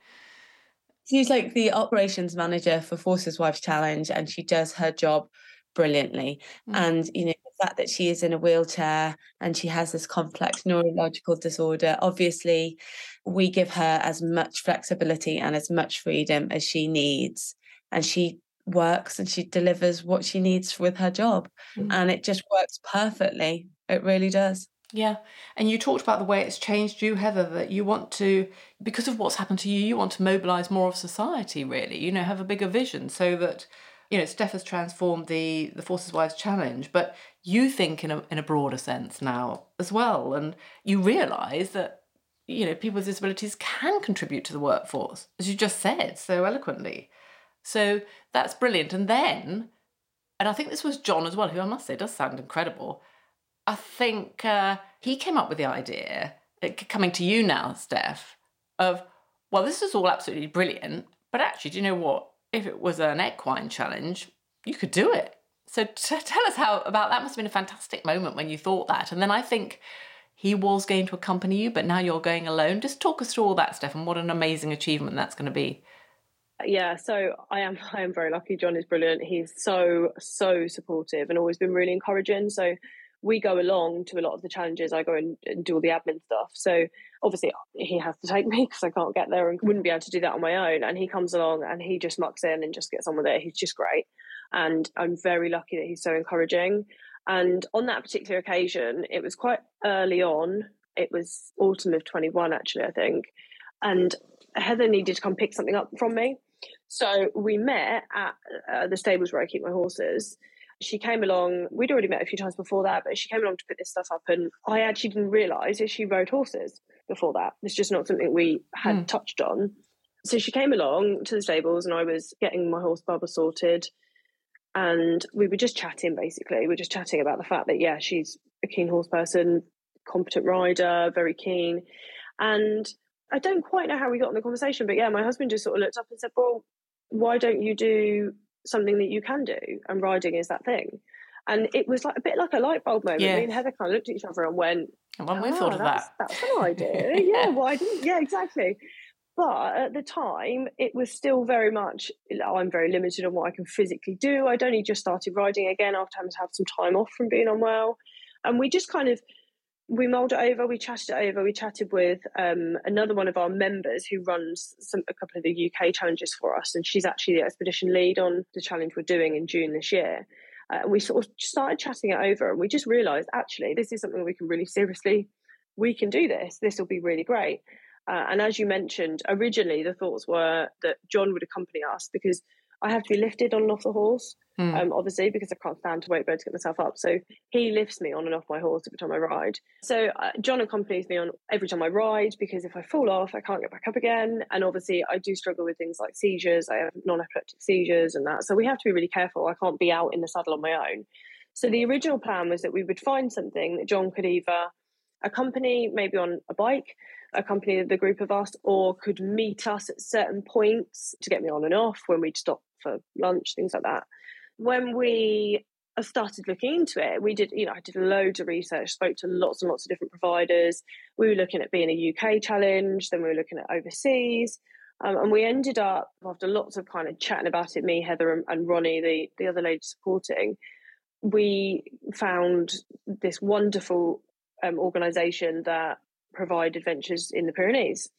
she's like the operations manager for Forces Wives Challenge, and she does her job brilliantly. Mm. And you know, the fact that she is in a wheelchair and she has this complex neurological disorder, obviously, we give her as much flexibility and as much freedom as she needs, and she works and she delivers what she needs with her job, mm. and it just works perfectly. It really does. Yeah. And you talked about the way it's changed you, Heather, that you want to, because of what's happened to you, you want to mobilize more of society, really, you know, have a bigger vision so that, you know, Steph has transformed the, the Forces Wives Challenge, but you think in a, in a broader sense now as well. And you realize that, you know, people with disabilities can contribute to the workforce, as you just said so eloquently. So that's brilliant. And then, and I think this was John as well, who I must say does sound incredible I think uh, he came up with the idea, uh, coming to you now, Steph, of, well, this is all absolutely brilliant, but actually, do you know what? If it was an equine challenge, you could do it. So t- (laughs) tell us how about that must have been a fantastic moment when you thought that. And then I think he was going to accompany you, but now you're going alone. Just talk us through all that, Steph, and what an amazing achievement that's going to be. Yeah, so I am (laughs) I am very lucky. John is brilliant. He's so so supportive and always been really encouraging. So we go along to a lot of the challenges. I go and, and do all the admin stuff. So obviously uh, he has to take (laughs) me because I can't get there and wouldn't be able to do that on my own. And he comes along and he just mucks in and just gets on with it. He's just great. And I'm very lucky that he's so encouraging. And on that particular occasion, it was quite early on. It was autumn of 21, actually, I think. And Heather needed to come pick something up from me. So we met at uh, the stables where I keep my horses she came along. We'd already met a few times before that, but she came along to put this stuff up, and I actually didn't realise that she rode horses before that. It's just not something we had mm. touched on. So she came along to the stables, and I was getting my horse Bubba sorted, and we were just chatting. Basically, we were just chatting about the fact that yeah, she's a keen horse person, competent rider, very keen, and I don't quite know how we got in the conversation, but yeah, my husband just sort of looked up and said, "Well, why don't you do something that you can do, and riding is that thing. And it was like a bit like a light bulb moment. Yeah. Me and Heather kind of looked at each other and went, and when we oh, thought of that, that's an idea. (laughs) yeah, why didn't? Yeah, exactly. But at the time, it was still very much, I'm very limited on what I can physically do. I'd only just started riding again after having to have some time off from being unwell. And we just kind of we mulled it over, we chatted it over, we chatted with um, another one of our members who runs some, a couple of the UK challenges for us, and she's actually the expedition lead on the challenge we're doing in June this year. Uh, and we sort of started chatting it over, and we just realised actually this is something we can really seriously, we can do this. This will be really great. Uh, and as you mentioned, originally the thoughts were that John would accompany us because I have to be lifted on and off the horse, mm. um, obviously, because I can't stand to wait for to get myself up. So he lifts me on and off my horse every time I ride. So uh, John accompanies me on every time I ride because if I fall off, I can't get back up again. And obviously, I do struggle with things like seizures. I have non epileptic seizures and that. So we have to be really careful. I can't be out in the saddle on my own. So the original plan was that we would find something that John could either accompany, maybe on a bike, accompany the group of us, or could meet us at certain points to get me on and off when we'd stop for lunch, things like that. When we started looking into it, we did, you know, I did loads of research, spoke to lots and lots of different providers. We were looking at being a UK challenge, then we were looking at overseas. Um, and we ended up, after lots of kind of chatting about it, me, Heather, and, and Ronnie, the, the other lady supporting, we found this wonderful um, organisation that provide adventures in the Pyrenees.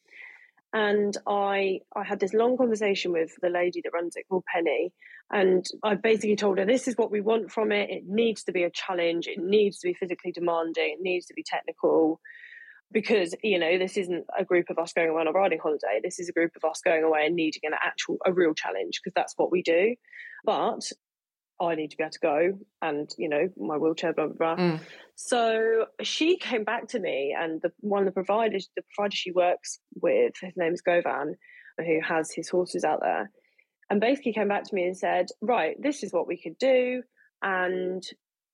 And I I had this long conversation with the lady that runs it called Penny. And I basically told her this is what we want from it. It needs to be a challenge. It needs to be physically demanding. It needs to be technical. Because, you know, this isn't a group of us going away on a riding holiday. This is a group of us going away and needing an actual, a real challenge, because that's what we do. But I need to be able to go and, you know, my wheelchair, blah, blah, blah. Mm. So she came back to me and the, one of the providers, the provider she works with, his name is Govan, who has his horses out there, and basically came back to me and said, right, this is what we could do. And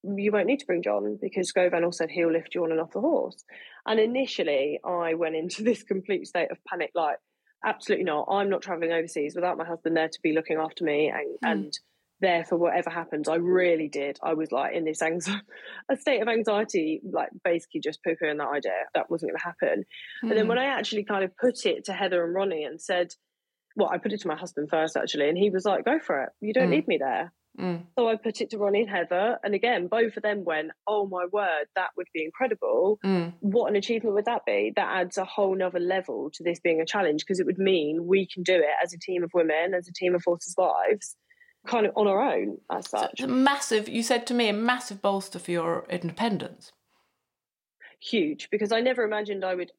you won't need to bring John because Govan also said he'll lift you on and off the horse. And initially, I went into (laughs) this complete state of panic like, absolutely not. I'm not traveling overseas without my husband there to be looking after me and, mm. and there for whatever happens. I really did. I was like in this anxiety, (laughs) a state of anxiety, like basically just poo pooing that idea that wasn't going to happen. Mm. And then hmm. when I actually kind of put it to Heather and Ronnie and said, well, I put it to my husband first actually, and he was like, go for it. You don't mm. need me there. Mm. So I put it to Ronnie and Heather. And again, both of them went, oh my word, that would be incredible. Mm. What an achievement would that be? That adds a whole nother level to this being a challenge because it would mean we can do it as a team of women, as a team of forces wives kind of on our own as such. So massive, you said to me, a massive bolster for your independence. Huge, because I never imagined I would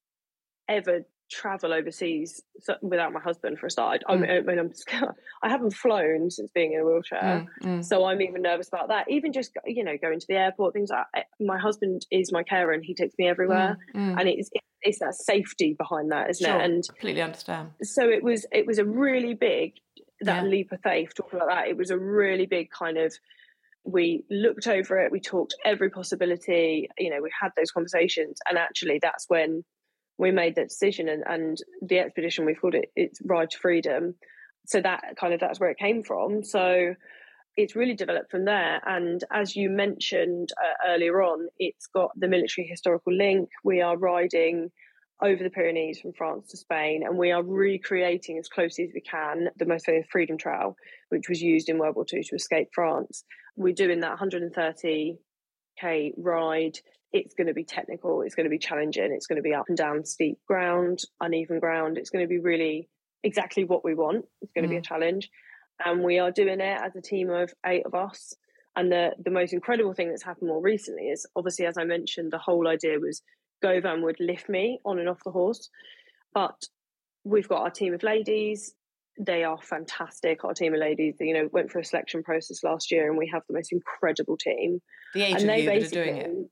ever travel overseas without my husband for a start. I, mm. I mean, I'm I haven't flown since being in a wheelchair, mm, mm. so I'm even nervous about that. Even just you know going to the airport, things like. My husband is my carer and he takes me everywhere, mm, mm. and it's it's that safety behind that, isn't sure, it? And completely understand. So it was it was a really big that yeah. leap of faith, talking about that, it was a really big kind of we looked over it, we talked every possibility, you know, we had those conversations, and actually that's when we made that decision and, and the expedition we've called it it's Ride to Freedom. So that kind of that's where it came from. So it's really developed from there. And as you mentioned uh, earlier on, it's got the military historical link. We are riding over the Pyrenees from France to Spain, and we are recreating as closely as we can the most famous Freedom Trail, which was used in World War II to escape France. We're doing that 130k ride. It's going to be technical, it's going to be challenging, it's going to be up and down steep ground, uneven ground. It's going to be really exactly what we want. It's going to mm. be a mm. challenge. And we are doing it as a team of eight of us. And the, the most incredible thing that's happened more recently is obviously, as I mentioned, the whole idea was Govan would lift me on and off the horse. But we've got our team of ladies. They are fantastic. Our team of ladies, you know, went through a selection process last year, and we have the most incredible team. The eight and of you that are doing it.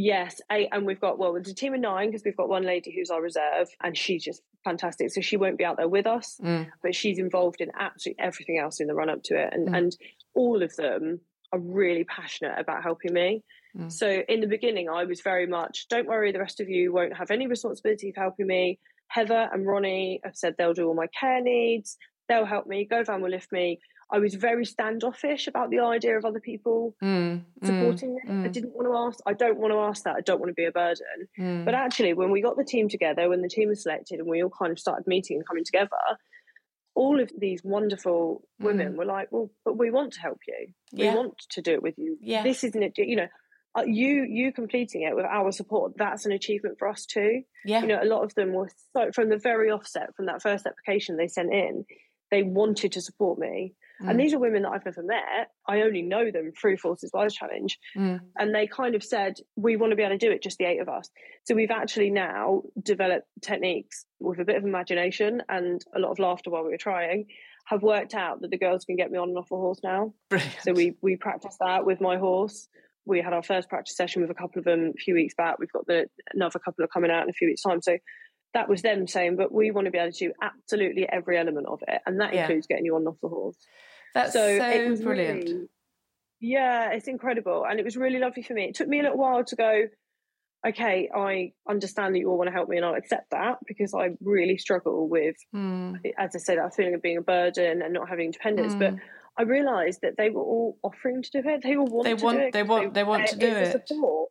Yes, eight, and we've got well, it's a team of nine because we've got one lady who's our reserve, and she's just fantastic. So she won't be out there with us, mm. but she's involved in absolutely everything else in the run up to it, and mm. and all of them are really passionate about helping me. Mm. So in the beginning, I was very much, don't worry, the rest of you won't have any responsibility for helping me. Heather and Ronnie have said they'll do all my care needs. They'll help me. Govan will lift me. I was very standoffish about the idea of other people mm, supporting mm, me. Mm. I didn't want to ask. I don't want to ask that. I don't want to be a burden. Mm. But actually, when we got the team together, when the team was selected, and we all kind of started meeting and coming together, all of these wonderful women mm. were like, "Well, but we want to help you. Yeah. We want to do it with you. Yeah. This isn't it. You know, uh, you you completing it with our support that's an achievement for us too yeah you know a lot of them were so from the very offset from that first application they sent in they wanted to support me mm. and these are women that i've never met i only know them through forces wives challenge mm. and they kind of said we want to be able to do it just the eight of us so we've actually now developed techniques with a bit of imagination and a lot of laughter while we were trying have worked out that the girls can get me on and off a horse now Brilliant. so we we practice that with my horse we had our first practice session with a couple of them a few weeks back. We've got the another couple of coming out in a few weeks' time. So that was them saying, but we want to be able to do absolutely every element of it, and that yeah. includes getting you on and off the horse. That's so, so brilliant. Really, yeah, it's incredible, and it was really lovely for me. It took me a little while to go. Okay, I understand that you all want to help me, and I'll accept that because I really struggle with, mm. as I said, that feeling of being a burden and not having independence. Mm. But hmm. I realised that they were all offering to do it. They all want they to want, do it. They want, they, they want to do it. Support.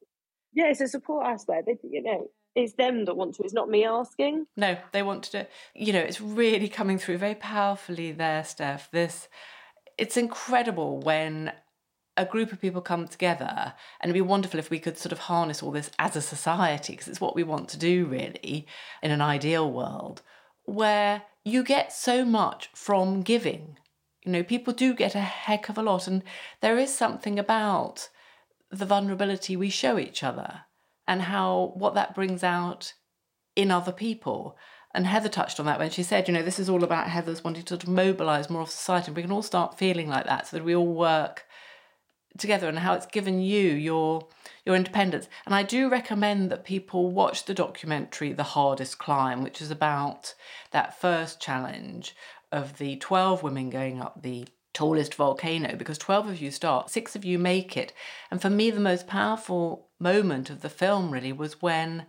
Yeah, it's a support aspect. They, you know, it's them that want to. It's not me asking. No, they want to do it. You know, it's really coming through very powerfully there, Steph. This, it's incredible when a group of people come together and it'd be wonderful if we could sort of harness all this as a society because it's what we want to do really in an ideal world where you get so much from giving you know, people do get a heck of a lot, and there is something about the vulnerability we show each other and how what that brings out in other people. And Heather touched on that when she said, you know, this is all about Heather's wanting to sort of mobilise more of society. And we can all start feeling like that so that we all work together and how it's given you your your independence. And I do recommend that people watch the documentary The Hardest Climb, which is about that first challenge of the 12 women going up the tallest volcano because 12 of you start, six of you make it. And for me, the most powerful moment of the film really was when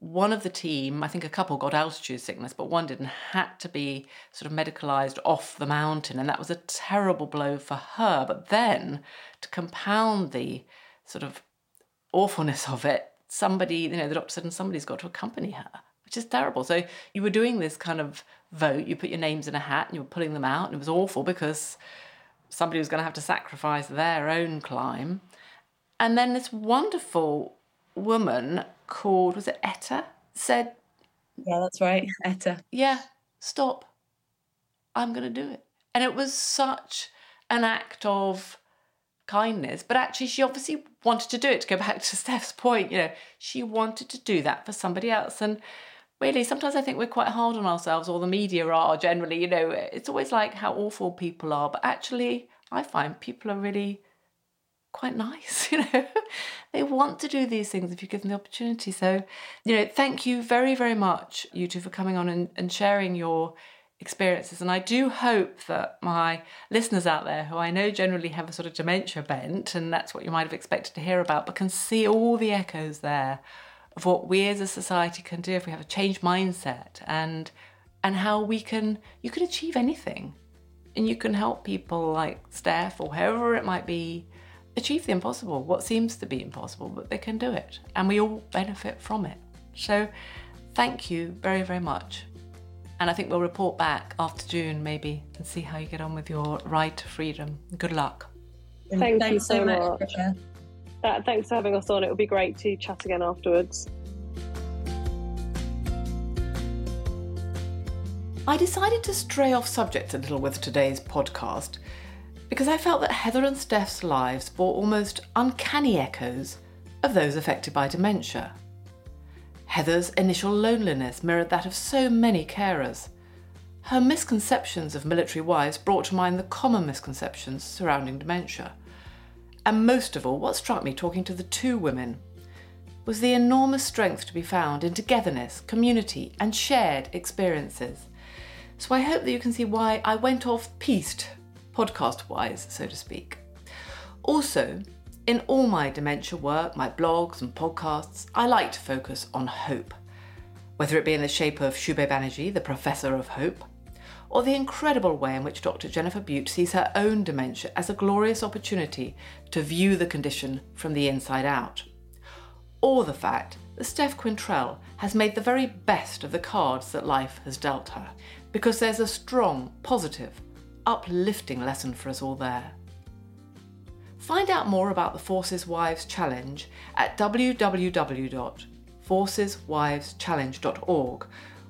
one of the team, I think a couple got altitude sickness, but one didn't, had to be sort of medicalized off the mountain. And that was a terrible blow for her. But then to compound the sort of awfulness of it, somebody, you know, the doctor said, and somebody's got to accompany her which is terrible. So you were doing this kind of vote, you put your names in a hat and you were pulling them out, and it was awful because somebody was going to have to sacrifice their own climb. And then this wonderful woman called, was it Etta, said, Yeah, that's right, (laughs) Etta. Yeah, stop. I'm going to do it. And it was such an act of kindness, but actually, she obviously wanted to do it. To go back to (laughs) Steph's point, you know, she wanted to do that for somebody else. And really sometimes i think we're quite hard on ourselves or the media are generally you know it's always like how awful people are but actually i find people are really quite nice (laughs) you know? They want to do these things if you give them the opportunity. So you know thank you very very much you two for coming on and, and sharing your experiences. And i do hope that my listeners out there who i know generally have a sort of dementia bent and that's what you might have expected to hear about but can see all the echoes there of what we as a society can do if we have a changed mindset and and how we can you can achieve anything. And you can help people like Steph or whoever it might be achieve the impossible, what seems to be impossible, but they can do it. And we all benefit from it. So thank you very, very much. And I think we'll report back after June, maybe, and see how you get on with your ride to freedom. Good luck. Thank Thanks you so, much. much. Uh, thanks for having us on. It would be great to chat again afterwards. I decided to stray off subject a little with today's podcast because I felt that Heather and Steph's lives bore almost uncanny echoes of those affected by dementia. Heather's initial loneliness mirrored that of so many carers. Her misconceptions of military wives brought to mind the common misconceptions surrounding dementia. And most of all, what struck me talking to the two women was the enormous strength to be found in togetherness, community, and shared experiences. So I hope that you can see why I went off piste, podcast wise, so to speak. Also, in all my dementia work, my blogs and podcasts, I like to focus on hope, whether it be in the shape of Sube Banerjee, the Professor of Hope, or the incredible way in which Dr. Jennifer Bute sees her own dementia as a glorious opportunity to view the condition from the inside out, or the fact that Steph Quintrell has made the very best of the cards that life has dealt her, because there's a strong, positive, uplifting lesson for us all there. Find out more about the Forces Wives Challenge at www.forceswiveschallenge.org,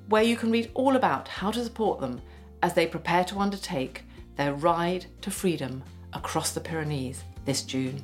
where you can read all about how to support them as they prepare to undertake their ride to freedom across the Pyrenees this June.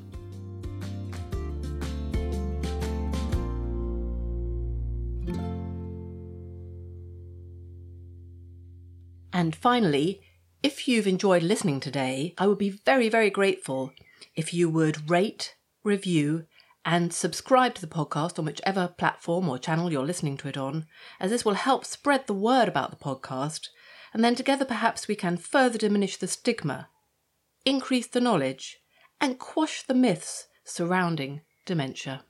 And finally, if you've enjoyed listening today, I would be very, very grateful if you would rate, review, and subscribe to the podcast on whichever platform or channel you're listening to it on, as this will help spread the word about the podcast, and then together perhaps we can further diminish the stigma, increase the knowledge, and quash the myths surrounding dementia.